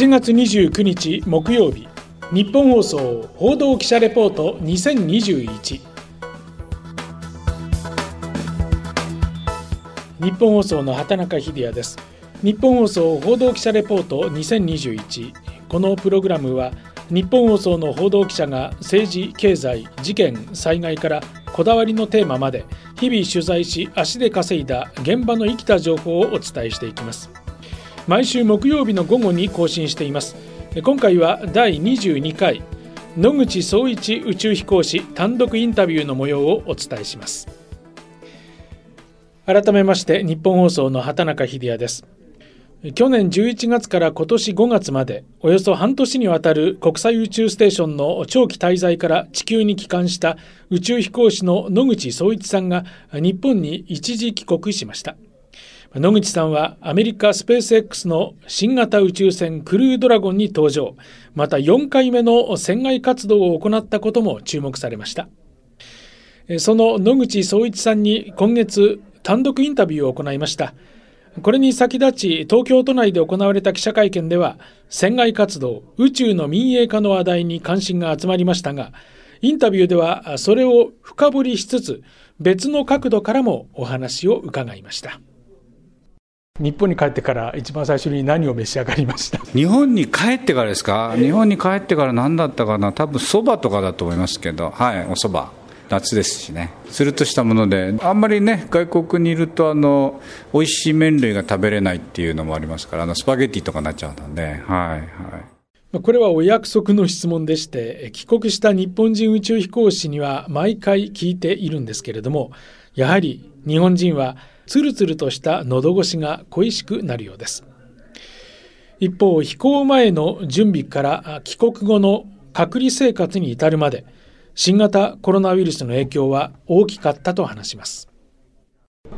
7月29日木曜日日本放送報道記者レポート2021日本放送の畑中秀也です。日本放送報道記者レポート2021このプログラムは日本放送の報道記者が政治経済事件災害からこだわりのテーマまで日々取材し足で稼いだ現場の生きた情報をお伝えしていきます。毎週木曜日の午後に更新しています。今回は第22回野口聡一宇宙飛行士単独インタビューの模様をお伝えします。改めまして日本放送の畑中秀也です。去年11月から今年5月までおよそ半年にわたる国際宇宙ステーションの長期滞在から地球に帰還した宇宙飛行士の野口聡一さんが日本に一時帰国しました。野口さんはアメリカスペース X の新型宇宙船クルードラゴンに登場。また4回目の船外活動を行ったことも注目されました。その野口聡一さんに今月単独インタビューを行いました。これに先立ち東京都内で行われた記者会見では船外活動宇宙の民営化の話題に関心が集まりましたがインタビューではそれを深掘りしつつ別の角度からもお話を伺いました。日本に帰ってから一番最初に何を召し上がりました？日本に帰ってからですか、日本に帰ってから何だったかな、多分そばとかだと思いますけど、はい、おそば。夏ですしね、つるっとしたもので、あんまりね、外国にいるとあの、美味しい麺類が食べれないっていうのもありますから、あのスパゲッティとかになっちゃうので、はいはい。これはお約束の質問でして、帰国した日本人宇宙飛行士には毎回聞いているんですけれども、やはり日本人はつるつるとした喉越しが恋しくなるようです。一方、飛行前の準備から帰国後の隔離生活に至るまで、新型コロナウイルスの影響は大きかったと話します。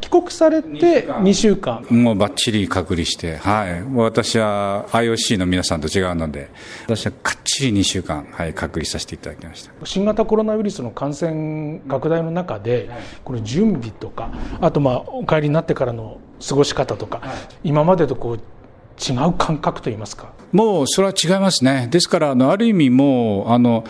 帰国されて2週間。もうばっちり隔離して、はい、私は IOC の皆さんと違うので、私はかっちり2週間、はい、隔離させていただきました。新型コロナウイルスの感染拡大の中で、この準備とか、あと、まあ、お帰りになってからの過ごし方とか、はい、今までとこう違う感覚といいますか。もうそれは違いますね、ですからあの、ある意味もうあの、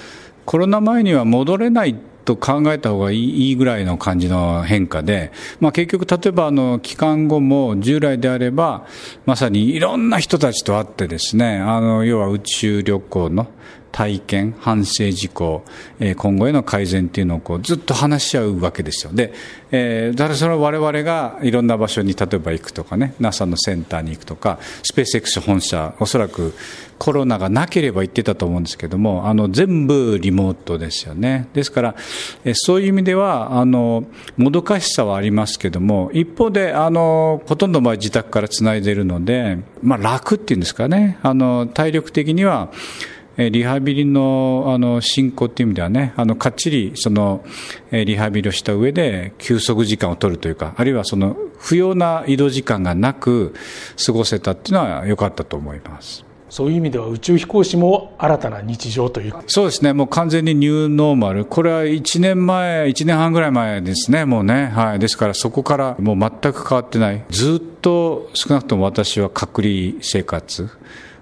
コロナ前には戻れないと考えた方がいいぐらいの感じの変化で、まあ、結局、例えばあの帰還後も従来であれば、まさにいろんな人たちと会ってですね、あの要は宇宙旅行の体験、反省事項、えー、今後への改善っていうのをこうずっと話し合うわけですよ。で、えー、だからそれは我々がいろんな場所に例えば行くとかね、NASA のセンターに行くとか、スペース X 本社、おそらくコロナがなければ行ってたと思うんですけども、あの全部リモートですよね。ですから、えー、そういう意味では、あの、もどかしさはありますけども、一方で、あの、ほとんど場合自宅から繋いでいるので、まあ楽っていうんですかね、あの、体力的には、リハビリのあの進行っていう意味ではね、あのかっちりそのリハビリをした上で休息時間を取るというか、あるいはその不要な移動時間がなく過ごせたっていうのは良かったと思います。そういう意味では宇宙飛行士も新たな日常という。そうですね、もう完全にニューノーマル、これは1年前、1年半ぐらい前ですね、もうね、はい、ですからそこからもう全く変わってない、ずっと少なくとも私は隔離生活。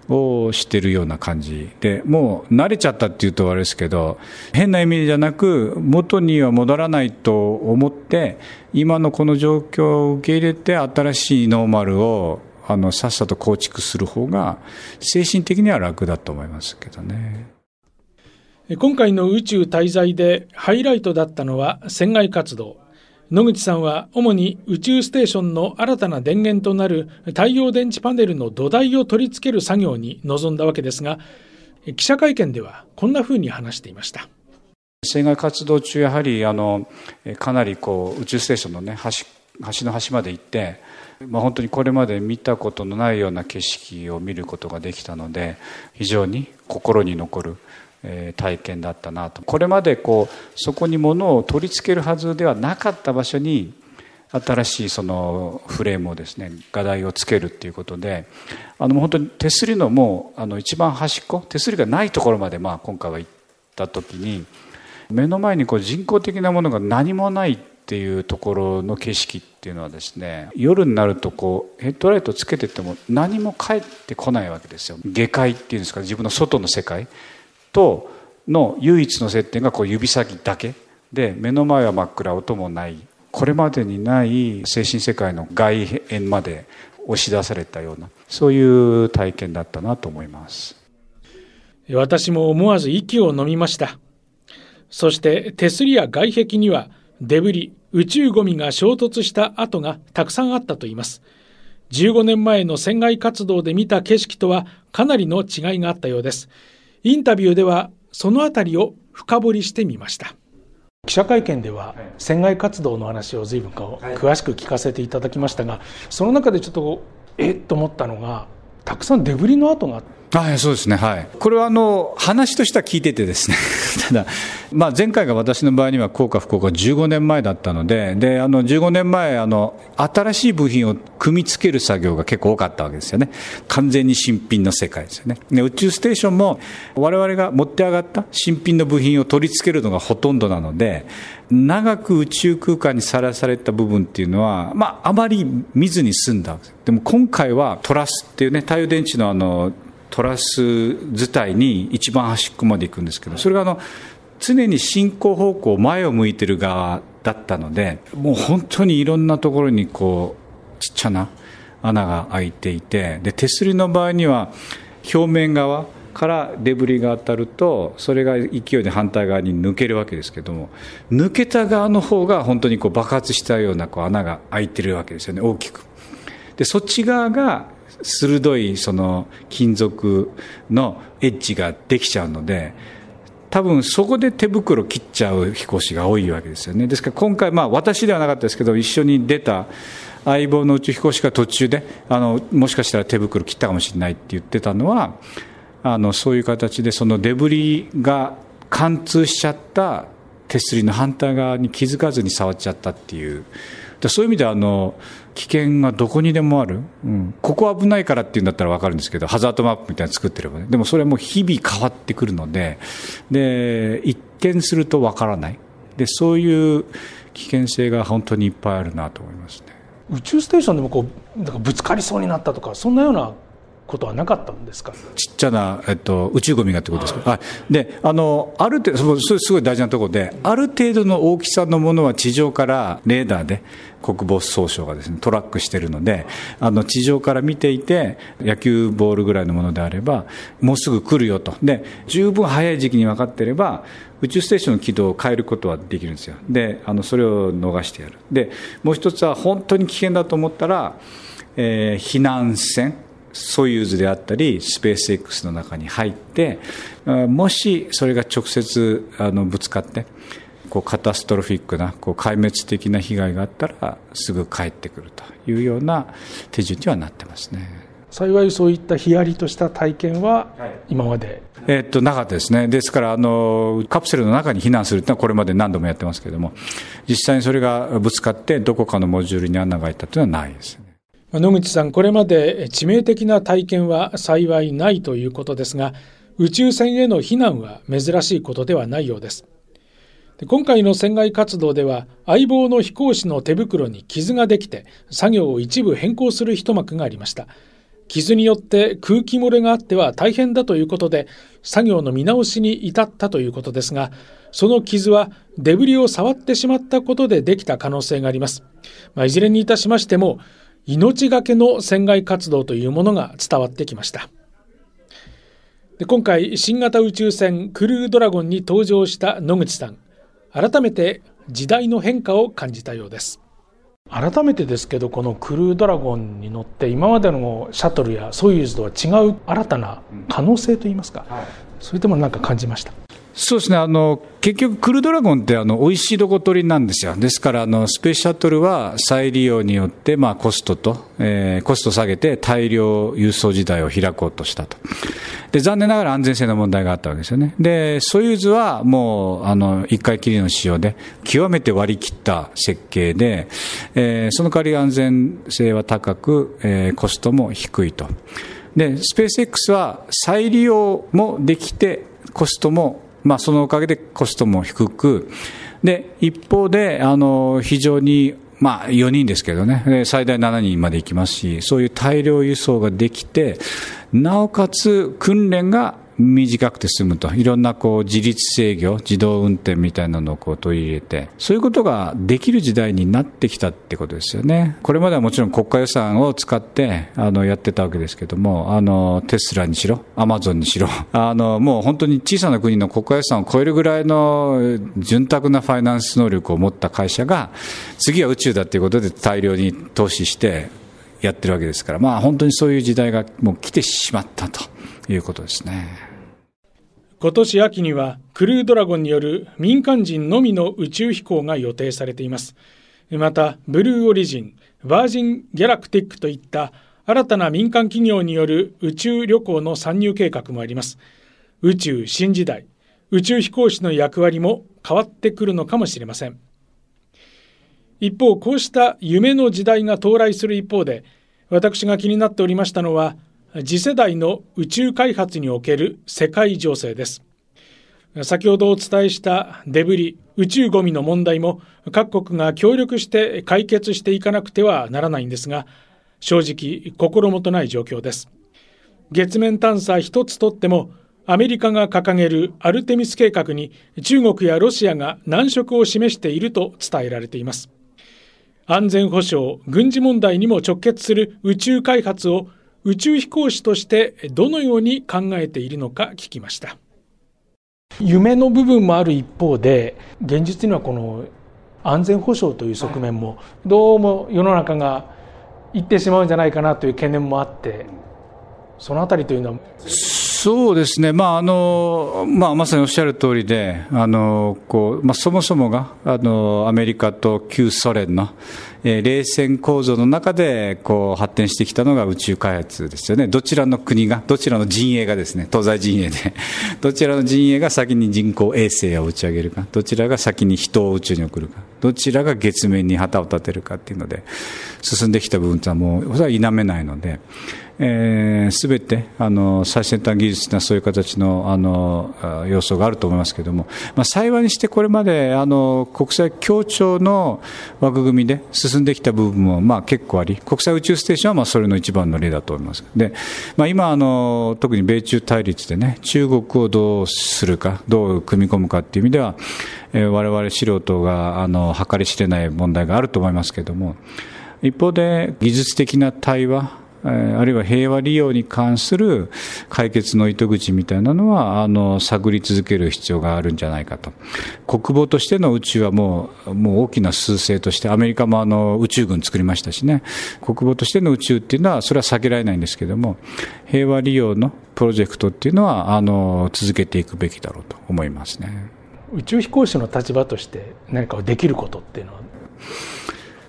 をしてるような感じで、もう慣れちゃったっていうとあれですけど、変な意味じゃなく、元には戻らないと思って、今のこの状況を受け入れて、新しいノーマルをあのさっさと構築する方が、精神的には楽だと思いますけどね。今回の宇宙滞在でハイライトだったのは船外活動。野口さんは主に宇宙ステーションの新たな電源となる太陽電池パネルの土台を取り付ける作業に臨んだわけですが記者会見ではこんなふうに話していました。船外活動中やはりあのかなりこう宇宙ステーションのね端端の端まで行って、まあ、本当にこれまで見たことのないような景色を見ることができたので非常に心に残る体験だったなと。これまでこうそこに物を取り付けるはずではなかった場所に新しいそのフレームをですね画題をつけるっていうことであの本当に手すりのもうあの一番端っこ手すりがないところまでまあ今回は行った時に目の前にこう人工的なものが何もないっていうところの景色っていうのはですね夜になるとこうヘッドライトつけてても何も返ってこないわけですよ。下界っていうんですか自分の外の世界との唯一の接点がこう指先だけ。で目の前は真っ暗音もない。これまでにない精神世界の外縁まで押し出されたようなそういう体験だったなと思います。私も思わず息を飲みました。そして手すりや外壁にはデブリ宇宙ゴミが衝突した跡がたくさんあったといいます。15年前の船外活動で見た景色とはかなりの違いがあったようです。インタビューではそのあたりを深掘りしてみました。記者会見では船外活動の話を随分詳しく聞かせていただきましたがその中でちょっとえっと思ったのがたくさんデブリの跡が。はい、そうですね、はい、これはあの話としては聞いてて、ですね。ただ、まあ、前回が私の場合には、効果不効果15年前だったので、であの15年前あの、新しい部品を組み付ける作業が結構多かったわけですよね、完全に新品の世界ですよね、で宇宙ステーションも、われわれが持って上がった新品の部品を取り付けるのがほとんどなので、長く宇宙空間にさらされた部分っていうのは、まあ、あまり見ずに済んだでも今回はトラスっていうね、太陽電池のあのトラス伝いに一番端っこまで行くんですけど、それがあの常に進行方向、前を向いてる側だったので、もう本当にいろんなところにこう、ちっちゃな穴が開いていて、で手すりの場合には、表面側からデブリが当たると、それが勢いで反対側に抜けるわけですけども、抜けた側の方が本当にこう爆発したようなこう穴が開いてるわけですよね、大きく。でそっち側が鋭いその金属のエッジができちゃうので多分そこで手袋切っちゃう飛行士が多いわけですよねですから今回まあ私ではなかったですけど一緒に出た相棒の宇宙飛行士が途中であのもしかしたら手袋切ったかもしれないって言ってたのはあのそういう形でそのデブリが貫通しちゃった手すりの反対側に気づかずに触っちゃったっていう。そういう意味であの危険がどこにでもある、うん、ここ危ないからっていうんだったら分かるんですけどハザードマップみたいなの作ってればね。でもそれも日々変わってくるので。で一見すると分からない。でそういう危険性が本当にいっぱいあるなと思いますね。宇宙ステーションでもこうなんかぶつかりそうになったとかそんなようなことはなかったんですか？ちっちゃな、えっと、宇宙ゴミがってことですか、はい、であのある程度、それすごい大事なところで、ある程度の大きさのものは地上からレーダーで国防総省がです、ね、トラックしてるので、あの地上から見ていて、野球ボールぐらいのものであれば、もうすぐ来るよと、で十分早い時期に分かっていれば、宇宙ステーションの軌道を変えることはできるんですよ、であのそれを逃してやる、でもう一つは本当に危険だと思ったら、えー、避難船、ソユーズであったりスペース X の中に入ってもしそれが直接あのぶつかってこうカタストロフィックなこう壊滅的な被害があったらすぐ帰ってくるというような手順にはなってますね。幸いそういったヒヤリとした体験は今まで、えー、っとなかったですね、ですからあの、カプセルの中に避難するというのは、これまで何度もやってますけれども、実際にそれがぶつかって、どこかのモジュールに穴が開いたというのはないです、ね。野口さん、これまで致命的な体験は幸いないということですが、宇宙船への避難は珍しいことではないようです。今回の船外活動では相棒の飛行士の手袋に傷ができて作業を一部変更する一幕がありました傷によって空気漏れがあっては大変だということで作業の見直しに至ったということですがその傷はデブリを触ってしまったことでできた可能性があります、まあ、いずれにいたしましても命がけの船外活動というものが伝わってきました。で今回新型宇宙船クルードラゴンに登場した野口さん。改めて時代の変化を感じたようです。改めてですけどこのクルードラゴンに乗って今までのシャトルやソユーズとは違う新たな可能性といいますか、はい、そういったものなんか感じましたそうですね、あの結局、クルドラゴンってあの美味しいどこ取りなんですよ、ですからあのスペースシャトルは再利用によって、まあ、コストと、えー、コスト下げて大量輸送時代を開こうとしたと。で、残念ながら安全性の問題があったわけですよね、でソユーズはもうあの1回きりの使用で、極めて割り切った設計で、えー、その代わり安全性は高く、えー、コストも低いと。でスペース X は再利用もできて、コストもまあ、そのおかげでコストも低く、で、一方で、あの、非常にまあ、4人ですけどね、最大7人まで行きますし、そういう大量輸送ができて、なおかつ訓練が短くて済むと、いろんなこう自律制御、自動運転みたいなのをこう取り入れて、そういうことができる時代になってきたってことですよね。これまではもちろん国家予算を使ってあのやってたわけですけども、あのテスラにしろ、アマゾンにしろ、あのもう本当に小さな国の国家予算を超えるぐらいの潤沢なファイナンス能力を持った会社が、次は宇宙だっていうことで大量に投資して、やってるわけですから、まあ、本当にそういう時代がもう来てしまったということですね。今年秋にはクルードラゴンによる民間人のみの宇宙飛行が予定されています。またブルーオリジンバージン・ギャラクティックといった新たな民間企業による宇宙旅行の参入計画もあります。宇宙新時代宇宙飛行士の役割も変わってくるのかもしれません。一方こうした夢の時代が到来する一方で私が気になっておりましたのは次世代の宇宙開発における世界情勢です。先ほどお伝えしたデブリ宇宙ゴミの問題も各国が協力して解決していかなくてはならないんですが正直心もとない状況です。月面探査一つとってもアメリカが掲げるアルテミス計画に中国やロシアが難色を示していると伝えられています。安全保障軍事問題にも直結する宇宙開発を宇宙飛行士としてどのように考えているのか聞きました。夢の部分もある一方で現実にはこの安全保障という側面もどうも世の中がいってしまうんじゃないかなという懸念もあってそのあたりというのはそうですね、まああのまあ、まさにおっしゃる通りで、あのこうまあ、そもそもがあのアメリカと旧ソ連の、えー、冷戦構造の中でこう発展してきたのが宇宙開発ですよね、どちらの国が、どちらの陣営がですね、東西陣営で、どちらの陣営が先に人工衛星を打ち上げるか、どちらが先に人を宇宙に送るか、どちらが月面に旗を立てるかっていうので、進んできた部分とはもう、それは否めないので。す、えー、べ、てあの最先端技術なそういう形のあの要素があると思いますけれども、まあ、幸いにしてこれまであの国際協調の枠組みで進んできた部分もまあ結構あり、国際宇宙ステーションはまあそれの一番の例だと思います。でまあ、今あの、特に米中対立でね、中国をどうするか、どう組み込むかっていう意味では、えー、我々素人があの計り知れない問題があると思いますけれども、一方で技術的な対話、あるいは平和利用に関する解決の糸口みたいなのは、あの、探り続ける必要があるんじゃないかと。国防としての宇宙はもう、もう大きな趨勢として、アメリカもあの、宇宙軍作りましたしね、国防としての宇宙っていうのは、それは避けられないんですけども、平和利用のプロジェクトっていうのは、あの、続けていくべきだろうと思いますね。宇宙飛行士の立場として何かできることっていうのは。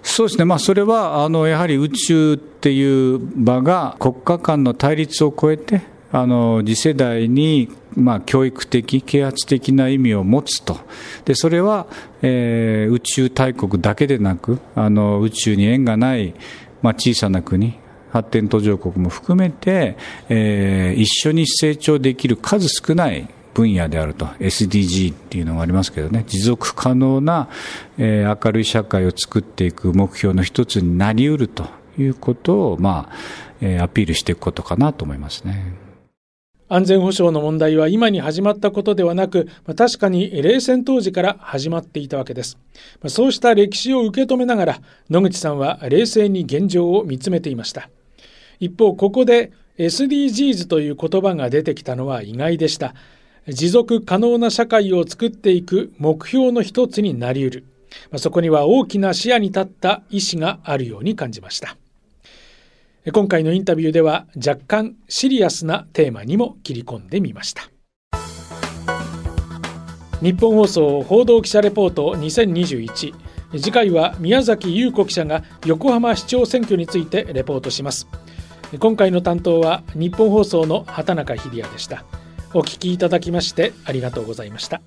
そうですね、まあ、それはあのやはり宇宙っていう場が国家間の対立を超えて、あの次世代に、まあ、教育的、啓発的な意味を持つと、でそれは、えー、宇宙大国だけでなく、あの宇宙に縁がない、まあ、小さな国、発展途上国も含めて、えー、一緒に成長できる数少ない分野であると SDG っていうのがありますけどね持続可能な、えー、明るい社会を作っていく目標の一つになりうるということを、まあえー、アピールしていくことかなと思いますね。安全保障の問題は今に始まったことではなく、確かに冷戦当時から始まっていたわけです。そうした歴史を受け止めながら、野口さんは冷静に現状を見つめていました。一方、ここで SDGs という言葉が出てきたのは意外でした。持続可能な社会を作っていく目標の一つになりうる、そこには大きな視野に立った意思があるように感じました。今回のインタビューでは若干シリアスなテーマにも切り込んでみました。日本放送報道記者レポート2021次回は宮崎優子記者が横浜市長選挙についてレポートします。今回の担当は日本放送の畑中秀也でした。お聞きいただきましてありがとうございました。